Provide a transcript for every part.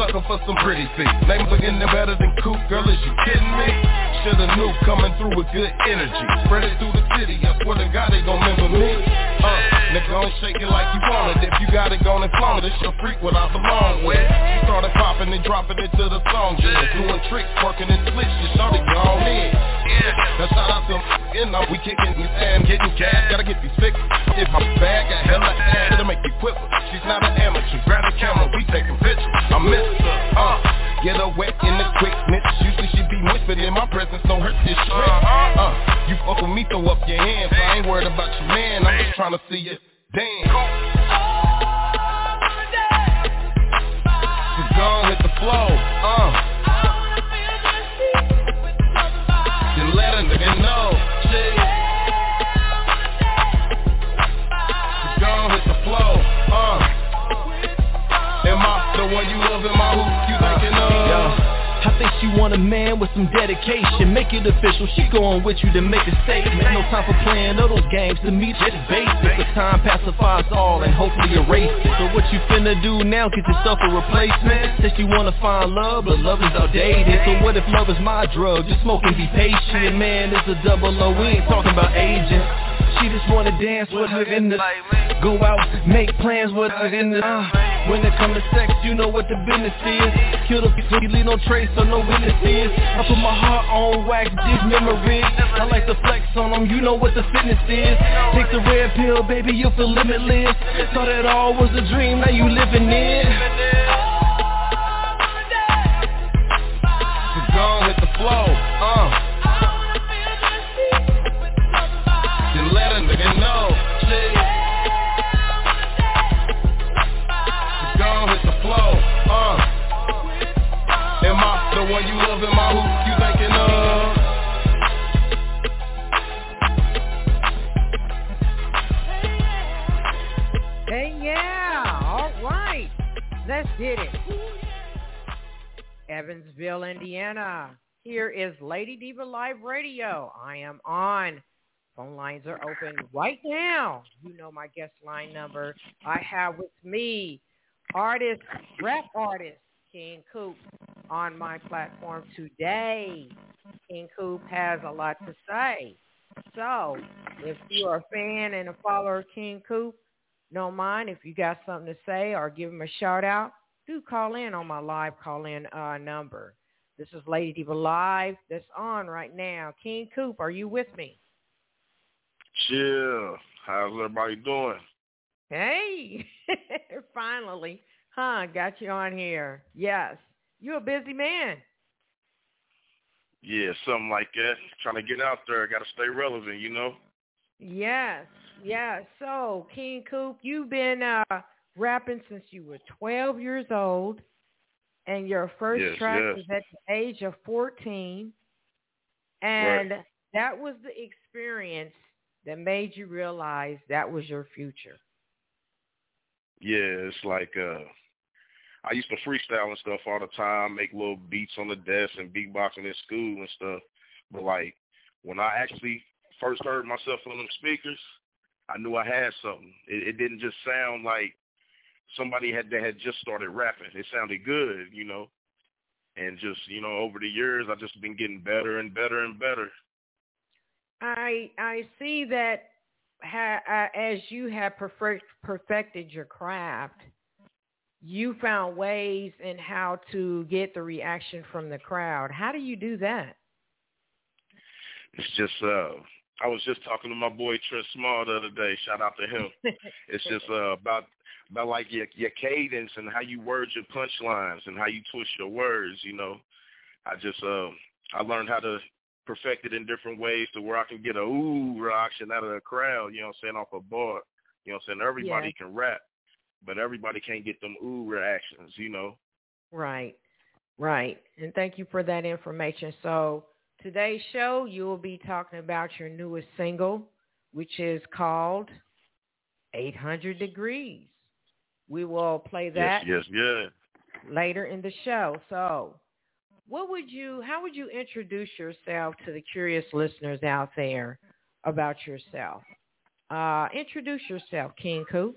Sucker for some pretty feet. Name looking better than Coop, girl, is you kidding me? Shoulda knew coming through with good energy. Spread it through the city, I swear to God they gon' remember me. Uh, nigga, don't shake it like you want it. If you got it, gon' and flaunt it. It's your freak what I belong with. She started popping and dropping it to the song, yeah. Doing tricks, working and switch, you started gone in. Now shout out to you know, we kicking this and getting cash. Gotta get these fixed. If I'm bad, got hella throw up your hands. I ain't worried about your man. I'm just trying to see you want a man with some dedication. Make it official, she going with you to make a statement. No time for playing all those games, to me just basic. The time pacifies all and hopefully erase it So what you finna do now, get yourself a replacement. Says you wanna find love, but love is outdated. So what if love is my drug, just smoke and be patient. Man, it's a double O, we ain't talking about aging she just wanna dance with her in the Go out, make plans with her in the uh, When it come to sex, you know what the business is. Kill the bitch, leave no trace so no witnesses. I put my heart on wax, dig memories. I like to flex on them, you know what the fitness is. Take the red pill, baby, you'll feel limitless. Thought it all was a dream, now you living it Evansville, Indiana. Here is Lady Diva Live Radio. I am on. Phone lines are open right now. You know my guest line number. I have with me artist, rap artist, King Coop, on my platform today. King Coop has a lot to say. So if you are a fan and a follower of King Coop, don't mind if you got something to say or give him a shout out, do call in on my live call in uh, number. This is Lady Diva Live that's on right now. King Coop, are you with me? Chill. How's everybody doing? Hey, finally. Huh, got you on here. Yes. You a busy man. Yeah, something like that. Trying to get out there. Got to stay relevant, you know? Yes. yes. So, King Coop, you've been uh, rapping since you were 12 years old, and your first Yes, track yes. was at the age of 14, and Right. that was the experience that made you realize that was your future. Yeah, it's like uh I used to freestyle and stuff all the time, make little beats on the desk and beatboxing in school and stuff. But like when I actually first heard myself on them speakers, I knew I had something. It, it didn't just sound like somebody had that had just started rapping. It sounded good, you know. And just you know, over the years, I've just been getting better and better and better. I I see that ha, uh, as you have perfect, perfected your craft, you found ways in how to get the reaction from the crowd. How do you do that? It's just uh I was just talking to my boy Trent Small the other day. Shout out to him. It's just uh, about about like your your cadence and how you word your punchlines and how you twist your words. You know, I just um I learned how to perfect it in different ways to where I can get a ooh reaction out of the crowd. You know, what I'm saying off a bar. You know, what I'm saying everybody Yeah. can rap, but everybody can't get them ooh reactions. You know. Right. Right. And thank you for that information. So today's show, you will be talking about your newest single, which is called 800 Degrees. We will play that yes, yes, yes. later in the show. So what would you, how would you introduce yourself to the curious listeners out there about yourself? Uh, introduce yourself, King Coop.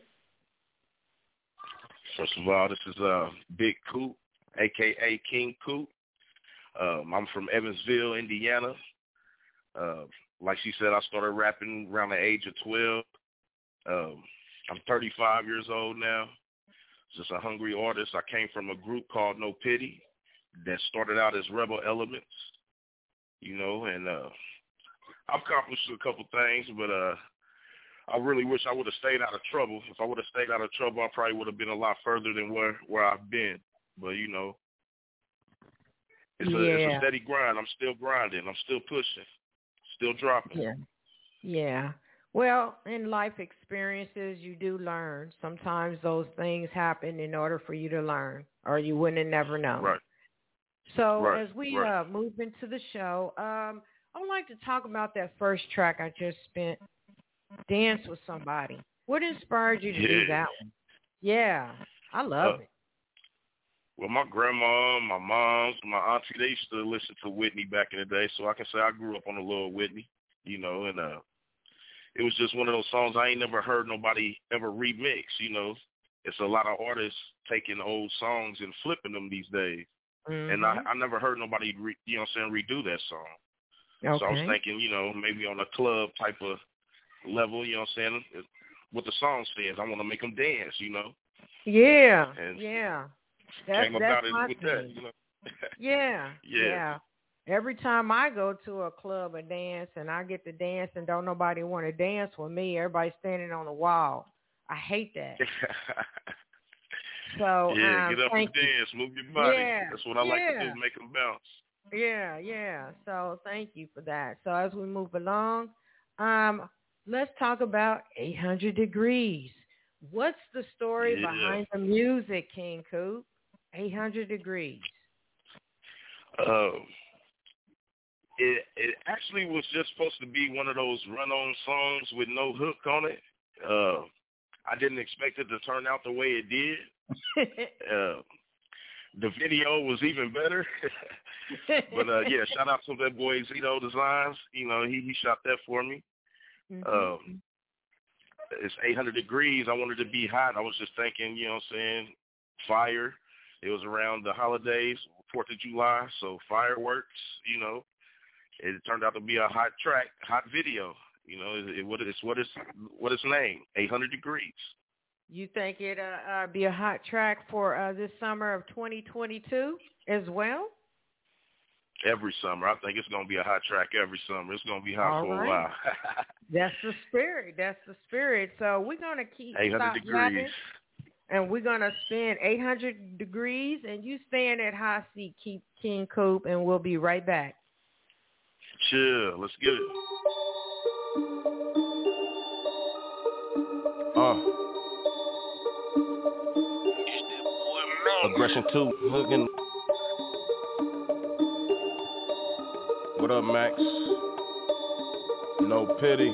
First of all, this is uh, Big Coop, aka King Coop. Um, I'm from Evansville, Indiana. Uh, like she said, I started rapping around the age of 12. Um, I'm 35 years old now. Just a hungry artist. I came from a group called No Pity that started out as Rebel Elements, you know, and uh, I've accomplished a couple things, but uh, I really wish I would have stayed out of trouble. If I would have stayed out of trouble, I probably would have been a lot further than where where I've been. But you know, it's a Yeah. it's a steady grind. I'm still grinding. I'm still pushing. Still dropping. Yeah. Yeah. Well, in life experiences, you do learn. Sometimes those things happen in order for you to learn, or you wouldn't have never known. Right. So Right, as we right. uh, move into the show, um, I would like to talk about that first track I just spent, "Dance with Somebody." What inspired you to do Yeah. that one? Yeah, I love Uh, it. Well, my grandma, my mom's, my auntie, they used to listen to Whitney back in the day, so I can say I grew up on a little Whitney, you know, and uh it was just one of those songs I ain't never heard nobody ever remix, you know. It's a lot of artists taking old songs and flipping them these days. And I, Mhm. I never heard nobody, re, you know what I'm saying, redo that song. okay. So I was thinking, you know, maybe on a club type of level, you know what I'm saying, what the song says. I want to make them dance, you know. yeah, and yeah. That's Came that's about my with thing. that, you know. Yeah, Yeah. Every time I go to a club and dance and I get to dance and don't nobody want to dance with me, everybody's standing on the wall. I hate that. So yeah, um, get up and you. dance, move your body. Yeah, That's what I like to do, make them bounce. Yeah, yeah. So thank you for that. So as we move along, um, let's talk about 800 Degrees. What's the story Yeah. behind the music, King Coop? 800 Degrees. Um, it it actually was just supposed to be one of those run-on songs with no hook on it. Uh, I didn't expect it to turn out the way it did. Uh, the video was even better. but uh, yeah, shout out to that boy Zito Designs. You know, he he shot that for me. Mhm. Um, it's 800 degrees. I wanted to be hot. I was just thinking, you know what I'm saying, fire. It was around the holidays, 4th of July, so fireworks, you know. It turned out to be a hot track, hot video. You know, it, it, what it's what it's what it's named, 800 degrees. You think it uh, uh be a hot track for uh this summer of 2022 as well? Every summer, I think it's gonna be a hot track every summer. It's gonna be hot All for right. a while. That's the spirit. That's the spirit. So we're gonna keep 800 degrees. yapping, and we're gonna spin 800 degrees, and you stand at high seat, keep King Coop, and we'll be right back. Sure, Let's get it. Uh. Aggression two, hooking. What up, Max? No pity.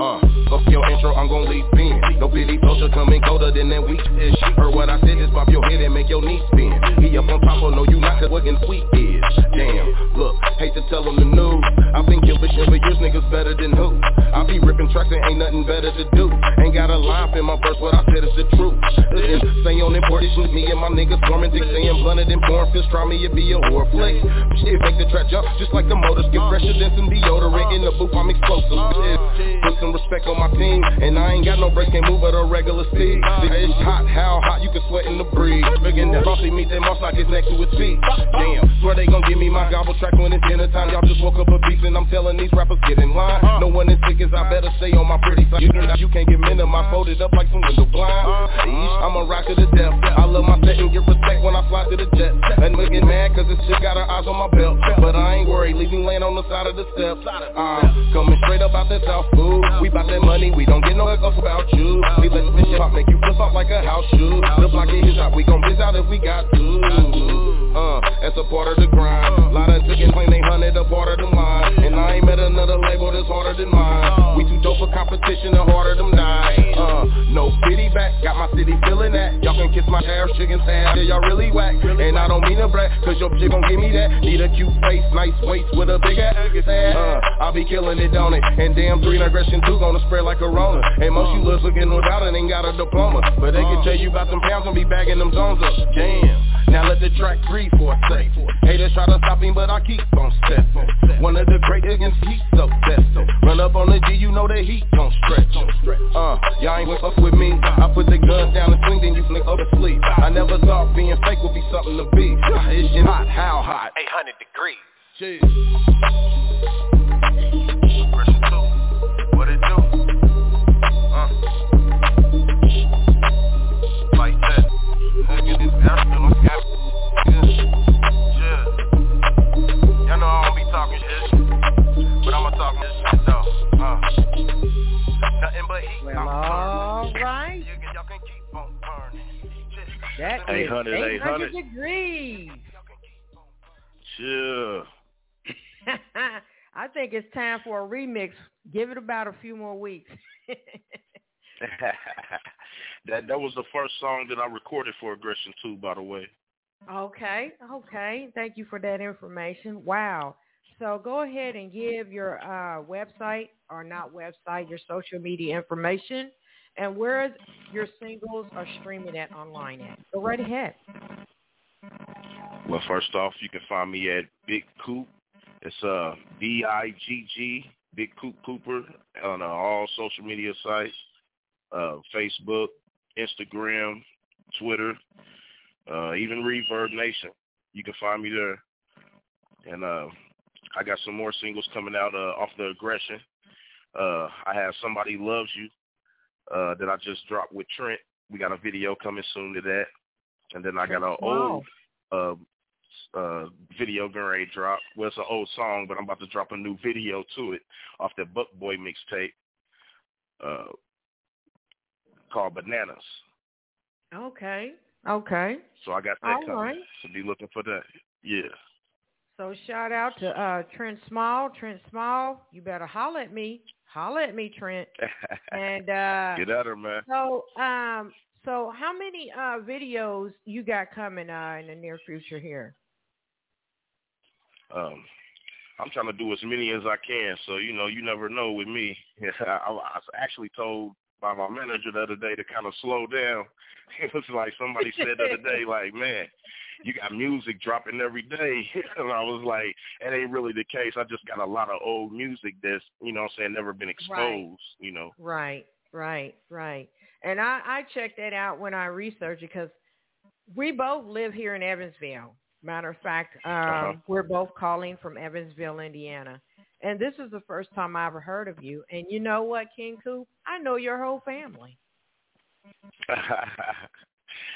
Uh, fuck your intro, I'm gon' leave spin. No pity, social coming colder than that weak ish. Heard what I said, just pop your head and make your knees spin. He up on top, oh no, you not, cause what sweet is. Damn, look, hate to tell them the news. I've been killed for years, niggas better than who? I be ripping tracks and ain't nothing better to do. Ain't got a line in my verse, what I said is the truth. Say on important shit, me and my niggas forming, dick saying blunted and born, fist try me, it be a horror flick. Shit, make the track jump, just like the motors get fresher than some deodorant. In the booth, I'm explosive. Some respect on my team, and I ain't got no brakes, can't move at a regular speed. It's hot, how hot, you can sweat in the breeze. Friggin' that bossy meat, that moss like it's next to his feet. Damn, swear they gon' give me my gobble track when it's dinner time. Y'all just woke up a beast, and I'm telling these rappers get in line. No one as sick as I better stay on my pretty side. You, you can't get men in my folded up like some window blind. I'm a rock to the death. I love my set and get respect when I fly to the jet. And get mad cause this shit got her eyes on my belt. But I ain't worried, leaving laying on the side of the steps. Uh, coming straight up out the south food. We bout that money, we don't get no up about you. We let this shit pop, make you flip off like a house shoe. The block get his out, we gon' biz out if we got to. Uh, that's a part of the grind. Lot of chickens claim they hunted a part of the mine. And I ain't met another label that's harder than mine. We too dope for competition, the harder them die. Uh, no pity back, got my city feeling that. Y'all can kiss my ass, chicken ass, yeah, y'all really whack. And I don't mean to brag, cause your bitch gon' give me that. Need a cute face, nice waist with a big ass. Uh, I'll be killing it, don't it? And damn, three aggression two gonna spread like a Rona. And most you looks looking without it ain't got a diploma. But they can tell you about them pounds and be bagging them zones up. Damn. Now let the track breathe for a sec. Haters try to stop me, but I keep on stepping. One of the great against heat so testing. Run up on the G, you know the heat don't stretch. Uh, y'all ain't with up with me. I put the gun down and swing, then you flick over sleep. I never thought being fake would be something to be. It's shit hot, how hot? 800 degrees. Jeez. That. Nigga, this African look at Yeah. Y'all know I don't be talking shit. But I'ma talk this shit though. Uh. Nothing but heat. Well, I'm all burning. right. You can- Y'all can keep on burning. Shit. That is 800, 800 degrees. Yeah. I think it's time for a remix. Give it about a few more weeks. that that was the first song that I recorded for Aggression 2, by the way. okay, okay. Thank you for that information. Wow. So go ahead and give your uh, website or not website, your social media information, and where your singles are streaming at online at. Go right ahead. Well, first off, you can find me at Big Coop. It's uh B I G G Big Coop Cooper on uh, all social media sites, uh, Facebook, Instagram, Twitter, uh, even Reverb Nation. You can find me there. And uh, I got some more singles coming out uh, off the aggression. Uh, I have Somebody Loves You uh, that I just dropped with Trent. We got a video coming soon to that. And then I got an Wow. old uh, video going to drop. Well, it's an old song, but I'm about to drop a new video to it off the Buck Boy mixtape uh, called Bananas. Okay. Okay. So I got that All coming. right. So be looking for that. Yeah. So shout out to uh, Trent Small. Trent Small, you better holler at me. Holler at me, Trent. And uh, Get at her, man. so, um, so how many uh, videos you got coming uh, in the near future here? Um, I'm trying to do as many as I can. So you know, you never know with me. I, I was actually told by my manager the other day to kind of slow down. It was like somebody said the other day, like, man, you got music dropping every day. and I was like, it ain't really the case. I just got a lot of old music that's, you know what I'm saying, never been exposed, you know. Right, right, right. And I, I checked that out when I researched it because we both live here in Evansville. Matter of fact, um, Uh-huh. we're both calling from Evansville, Indiana. And this is the first time I ever heard of you. And you know what, King Coop? I know your whole family.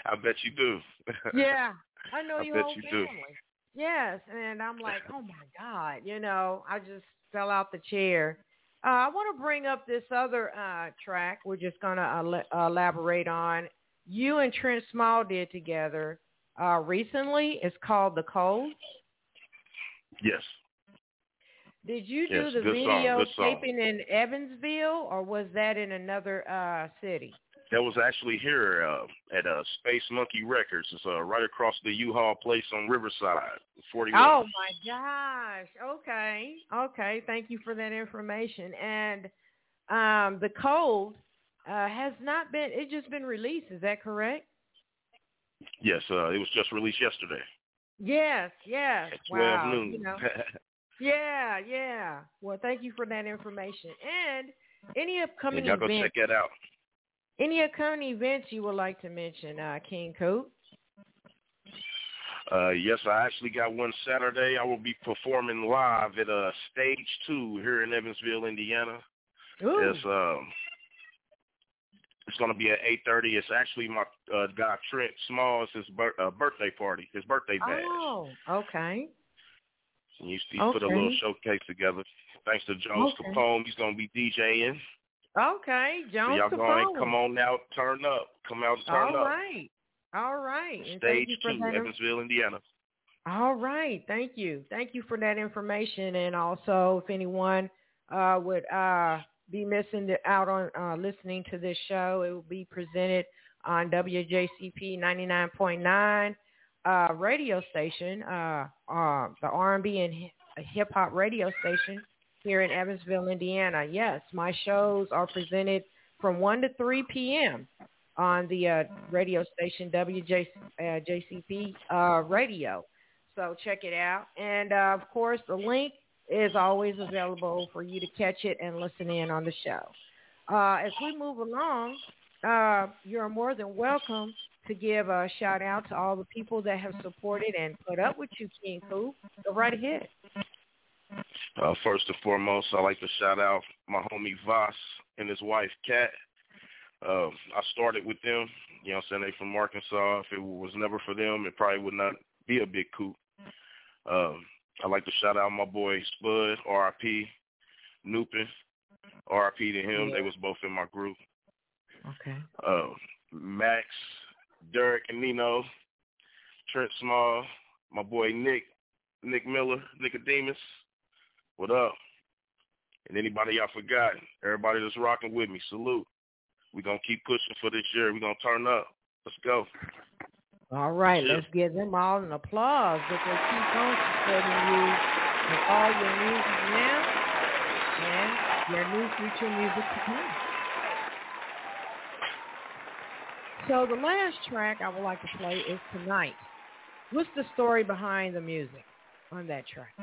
I bet you do. Yeah, I know I your bet whole you family. do. Yes, and I'm like, oh my God, you know, I just fell out the chair. Uh, I want to bring up this other uh, track we're just going to uh, elaborate on. You and Trent Small did together uh, recently. It's called The Cold. yes. Did you Yes, do the video song. taping in Evansville or was that in another uh, city? That was actually here uh, at uh, Space Monkey Records. It's uh, right across the U-Haul place on Riverside, 41. Oh my gosh. Okay. Okay. Thank you for that information. And um, the cold uh, has not been. It's just been released. Is that correct? Yes, uh, it was just released yesterday Yes. Yes. at 12 wow. noon. You know. Yeah. Yeah. Well, thank you for that information. And any Yeah, upcoming y'all go events? check that out. Any upcoming events you would like to mention, uh, King Coop? Uh, yes, I actually got one Saturday. I will be performing live at uh, Stage 2 here in Evansville, Indiana. Ooh. It's um, it's gonna be at eight thirty. It's actually my uh, guy Trent Small. It's his bir- uh, birthday party, his birthday bash. Oh. Okay. And you, he put a little showcase together. Thanks to Jones Okay. Capone, he's gonna be DJing. Okay, Jones So y'all Capone. come on out, turn up, come out and turn All up. right. All right. Stage thank you for two, that. Evansville, Indiana. All right. Thank you. Thank you for that information. And also, if anyone uh, would uh, be missing out on uh, listening to this show, it will be presented on WJCP 99.9 uh, radio station, uh, uh, the R&B and hip hop radio station here in Evansville, Indiana. Yes, my shows are presented from 1 to 3 p.m. on the uh, radio station WJCP uh, uh, radio. So check it out. And uh, of course, the link is always available for you to catch it and listen in on the show. Uh, as we move along, uh, you're more than welcome to give a shout out to all the people that have supported and put up with you, King Coop. Go right ahead. Uh, first and foremost, I'd like to shout out my homie Voss and his wife Kat. Um, I started with them. You know I'm saying? They from Arkansas. If it was never for them, it probably would not be a Big Coop. Um, I'd like to shout out my boy Spud, RIP, Nupin, RIP to him. They was both in my group. Okay. Uh, Max, Derek, and Nino, Trent Small, my boy Nick, Nick Miller, Nicodemus. What up? And anybody I forgot, everybody that's rocking with me, salute. We're going to keep pushing for this year. We're going to turn up. Let's go. All right, let's give them all an applause because keep on supporting you with all your music now and your new future music to come. So the last track I would like to play is Tonight. What's the story behind the music on that track?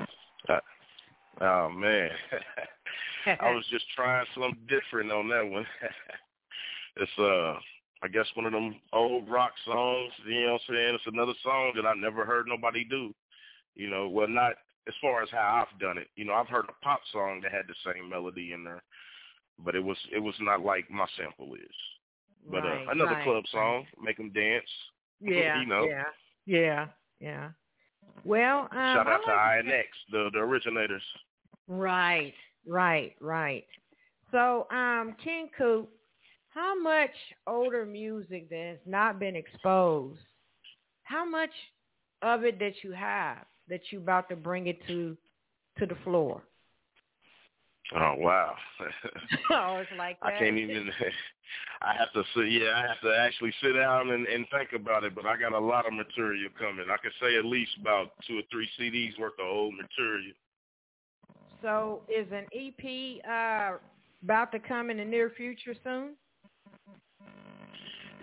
Oh, man. I was just trying something different on that one. it's, uh, I guess one of them old rock songs, you know what I'm saying? It's another song that I never heard nobody do. You know, well, not as far as how I've done it. You know, I've heard a pop song that had the same melody in there, but it was it was not like my sample is. But Right, uh, another right, club song, make them dance. Yeah, you know. yeah, yeah, yeah. Well, um, Shout out to like INXS, the the originators. Right, right, right. So, um, King Coop, how much older music that has not been exposed? How much of it that you have that you about to bring it to to the floor? Oh wow. oh, it's like that. I can't even. I have to sit. Yeah, I have to actually sit down and, and think about it. But I got a lot of material coming. I could say at least about two or three CDs worth of old material. So, is an EP uh, about to come in the near future soon?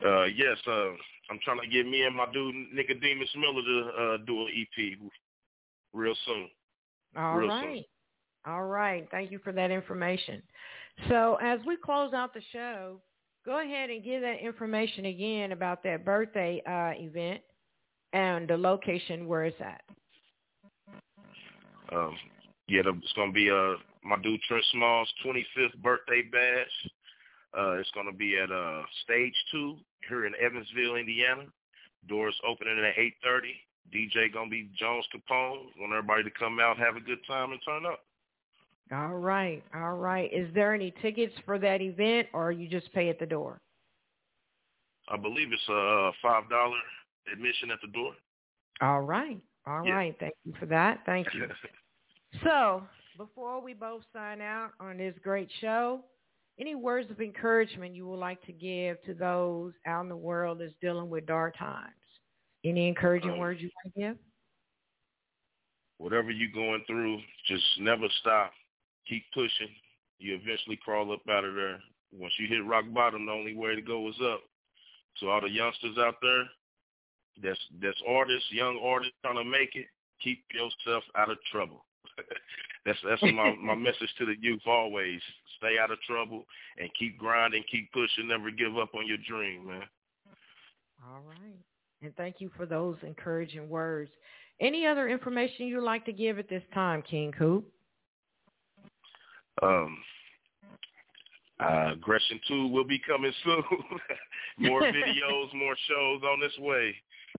Uh, yes, uh, I'm trying to get me and my dude Nicodemus Miller to uh, do an EP real soon. All Real right. soon. All right. Thank you for that information. So as we close out the show, go ahead and give that information again about that birthday uh, event and the location where it's at. Um, yeah, it's gonna be uh my dude Trent Small's 25th birthday bash. Uh, it's gonna be at uh stage two here in Evansville, Indiana. Doors opening at 8:30. DJ gonna be Jones Capone. Want everybody to come out, have a good time, and turn up. All right. All right. Is there any tickets for that event or you just pay at the door? I believe it's a uh, five dollar admission at the door. All right. All right. Yeah. Thank you for that. Thank you. So, before we both sign out on this great show, any words of encouragement you would like to give to those out in the world that's dealing with dark times? Any encouraging Um, words you want to give? Whatever you're going through, just never stop. Keep pushing. You eventually crawl up out of there. Once you hit rock bottom, the only way to go is up. So all the youngsters out there, that's that's artists, young artists trying to make it. Keep yourself out of trouble. that's that's my my message to the youth always. Stay out of trouble and keep grinding, keep pushing, never give up on your dream, man. All right. And thank you for those encouraging words. Any other information you'd like to give at this time, King Coop? Um, uh, Aggression 2 will be coming soon. more videos, more shows on this way.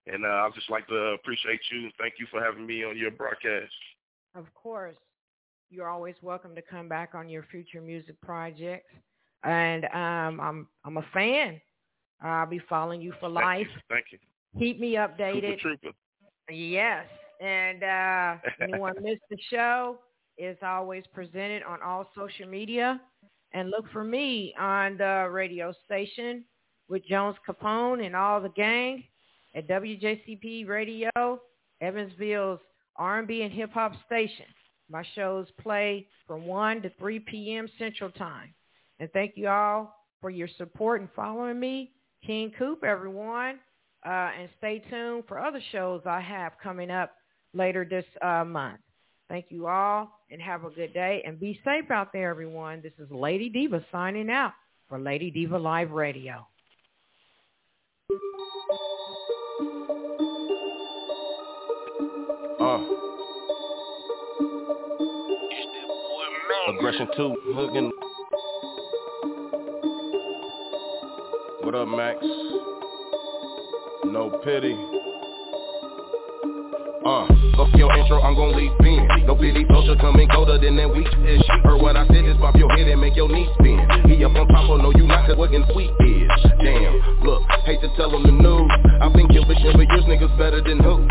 And uh, I'd just like to appreciate you and thank you for having me on your broadcast. of course, you're always welcome to come back on your future music projects. And um, I'm I'm a fan. I'll be following you for Thank life. You. Thank you. Keep me updated. Trooper, trooper. Yes. And uh, anyone missed the show, it's always presented on all social media. And look for me on the radio station with Jones Capone and all the gang at WJCP Radio, Evansville's R&B and hip hop station. My shows play from 1 to 3 p.m. Central Time. And thank you all for your support and following me. King Coop, everyone. Uh, and stay tuned for other shows I have coming up later this uh, month. Thank you all and have a good day and be safe out there, everyone. This is Lady Diva signing out for Lady Diva Live Radio. Aggression too. hooking. What up, Max? No pity. Uh, fuck your intro, I'm gon' leave in. No pity, social coming colder than that weak ish. Heard what I said, just pop your head and make your knees spin. He up on top, oh no, you not, cause what can sweet is. Damn, look, hate to tell them the news. I've been killing shit for years, niggas better than who?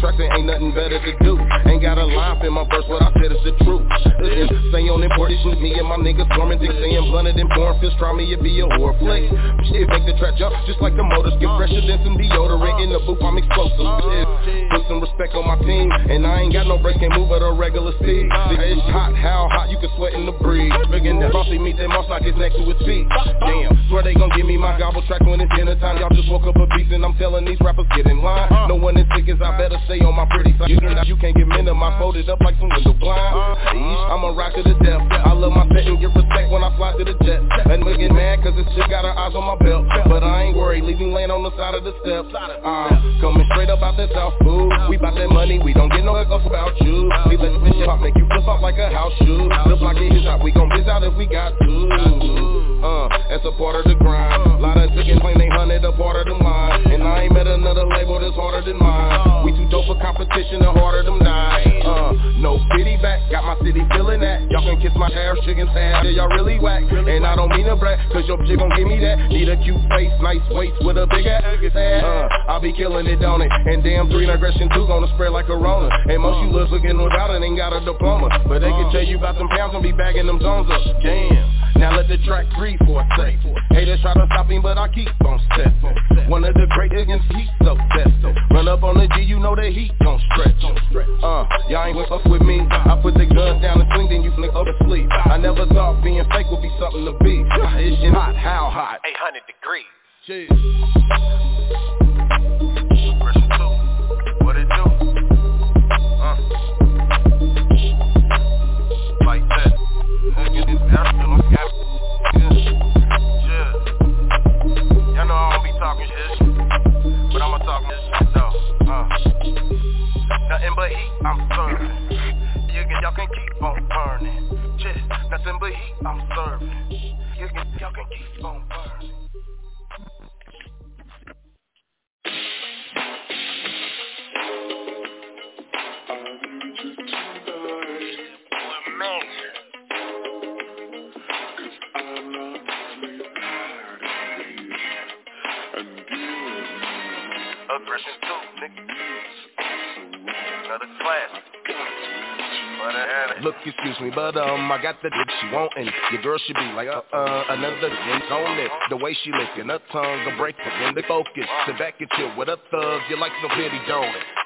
Tracks ain't nothing better to do. Ain't got a line in my verse, what I said is the truth. Listen, say on important me and my niggas storming, dick saying blunted and born fist, try me, it be a war flick. Shit, make the track jump, just like the motors, get fresher than some deodorant. In the booth, I'm explosive. Put some respect on my team, and I ain't got no brakes, can't move at a regular speed. It's hot, how hot, you can sweat in the breeze. Bigger than bossy meat, that must like it's next to his feet. Damn, swear they gon' give me my gobble track when it's dinner time. Y'all just woke up a beast, and I'm telling these rappers get in line. No one as sick as I better stay on my pretty side. You you can't get minimized, folded up like some window blind. I'm a rock to the death. I love my set and get respect when I fly to the jet. Let me get mad, cause this shit got her eyes on my belt. But I ain't worried, leaving land on the side of the steps. Uh, coming straight up out the south food. We bout that money, we don't get no echoes about you. We let this shit pop, make you flip off like a house shoe. The block is out, we gon' biz out if we got to. Uh, that's a part of the grind. A lot of chickens claim they hunted a part of the line. And I ain't met another label that's harder than mine. We too dope for competition the harder than nine. Uh, no pity back, got my city feeling that. Y'all can kiss my hair, chicken ass, yeah, y'all really whack. And I don't mean a brag, cause your chick gon' give me that. Need a cute face, nice waist with a big ass. Uh, I'll be killing it, don't it? And damn, three and aggression two gonna spread like corona. And most you looks looking without it ain't got a diploma. But they can tell you about them pounds and be bagging them zones up. Damn, now let the track breathe for a sec. Haters try to stop me, but I keep on stepping. One of the great against heat, so testing. Run up on the G, you know that heat don't stretch. Uh, y'all ain't fuck with me. I put the gun down and swing, then you flick up to sleep. I never thought being fake would be something to be. It's shit hot, how hot? 800 degrees. Jeez. Keep on burning. Yeah. Nothing but heat, I'm serving. You can, keep on turning, shit, nothing but heat I'm serving, y'all can keep on It. Look, excuse me, but um, I got the dick she want, and your girl should be like, uh, uh, another drinks on it. The way she licking her tongue, a break in the focus. Sit back and chill with a thug, you like no pity, don't it?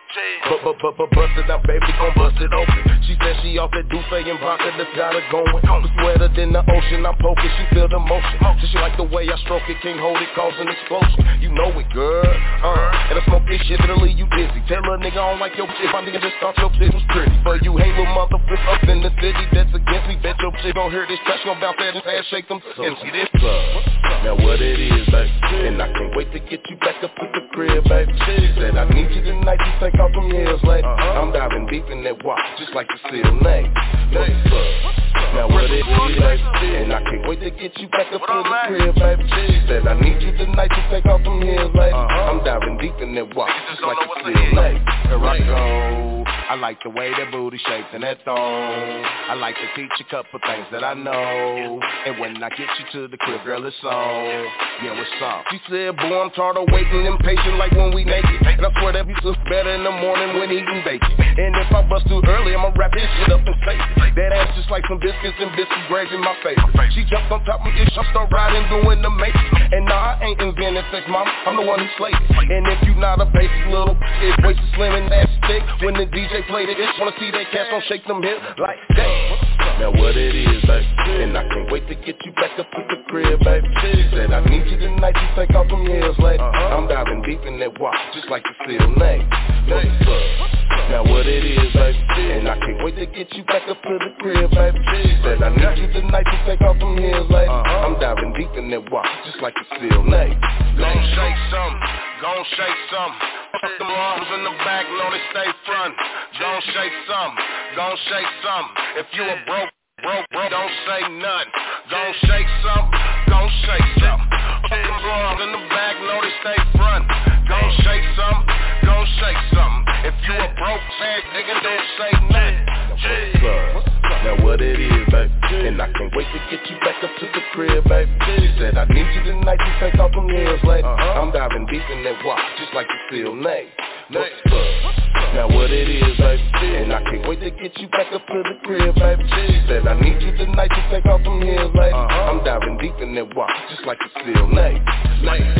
But, but, but, but, bust it out, baby, gon' bust it open. She said she off that Dufe and vodka that's got her going. It's wetter than the ocean, I'm poking, she feel the motion. So she like the way I stroke it, can't hold it, cause an explosion. You know it, girl. Uh, and I smoke this shit that'll leave you dizzy. Tell a nigga I don't like your shit, my nigga just thought your shit was pretty. But you hate little motherfucker up in the city that's against me. Bet your shit gon' hear this trash, gon' bounce that and ass shake them. So see this club. Now what it is, baby. And I can't wait to get you back up to the crib, baby. She said I need you tonight to take off them heels, like I'm diving deep in that water, just like the seal name. What's up? Now what it is, baby. And I can't wait to get you back up to the crib, baby. She said I need you tonight to take off them heels, like I'm diving deep in that water, just like the seal name. Here I go. I like the way that booty shaped and that thong. I like to teach a couple things that I know. And when I get you to the crib, girl, it's on. Yeah, what's up? She said, boy, I'm tired of waiting, impatient like when we naked. And I swear that we look better in the morning when eating bacon. And if I bust too early, I'ma wrap this shit up and say That ass just like some biscuits and biscuit gravy, my face. She jumped on top of me, I start riding, doing the make. And nah, I ain't inventing sex, mom. I'm the one who slayed it. And if you not a basic little, it's too slim and that thick. When the DJ played it, just wanna see that cats don't shake them hips like that. Now what it is, baby, and I can't wait to get you back up to the crib, baby. She said I need you tonight to take off them heels, lady. Uh-huh. I'm diving deep in that water, just like the seal name. What's up? Now what it is, baby, and I can't wait to get you back up to the crib, baby. She said I need you tonight to take off them heels, lady. Uh-huh. I'm diving deep in that water, just like the seal name. Gon' shake some, gon' shake some. Fuck them arms in the back, know they stay front. Gon' shake some, gon' shake some. If you a broke, broke, broke, don't say none. Gon' shake some, gon' shake some. Fuck them arms in the back, know they stay front. Gon' shake some, gon' shake some. If you a broke ass nigga, don't say nothing. What's up? Now what it is, baby, and I can't wait to get you back up to the crib, baby. She said I need you tonight to take off them heels, lady. I'm diving deep in that water, just like the seal name. What's up? Now what it is, baby, and I can't wait to get you back up to the crib, baby. She said I need you tonight to take off them heels, lady. I'm diving deep in that water, just like the seal name. Name.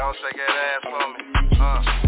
Gon' shake that ass for me. Uh.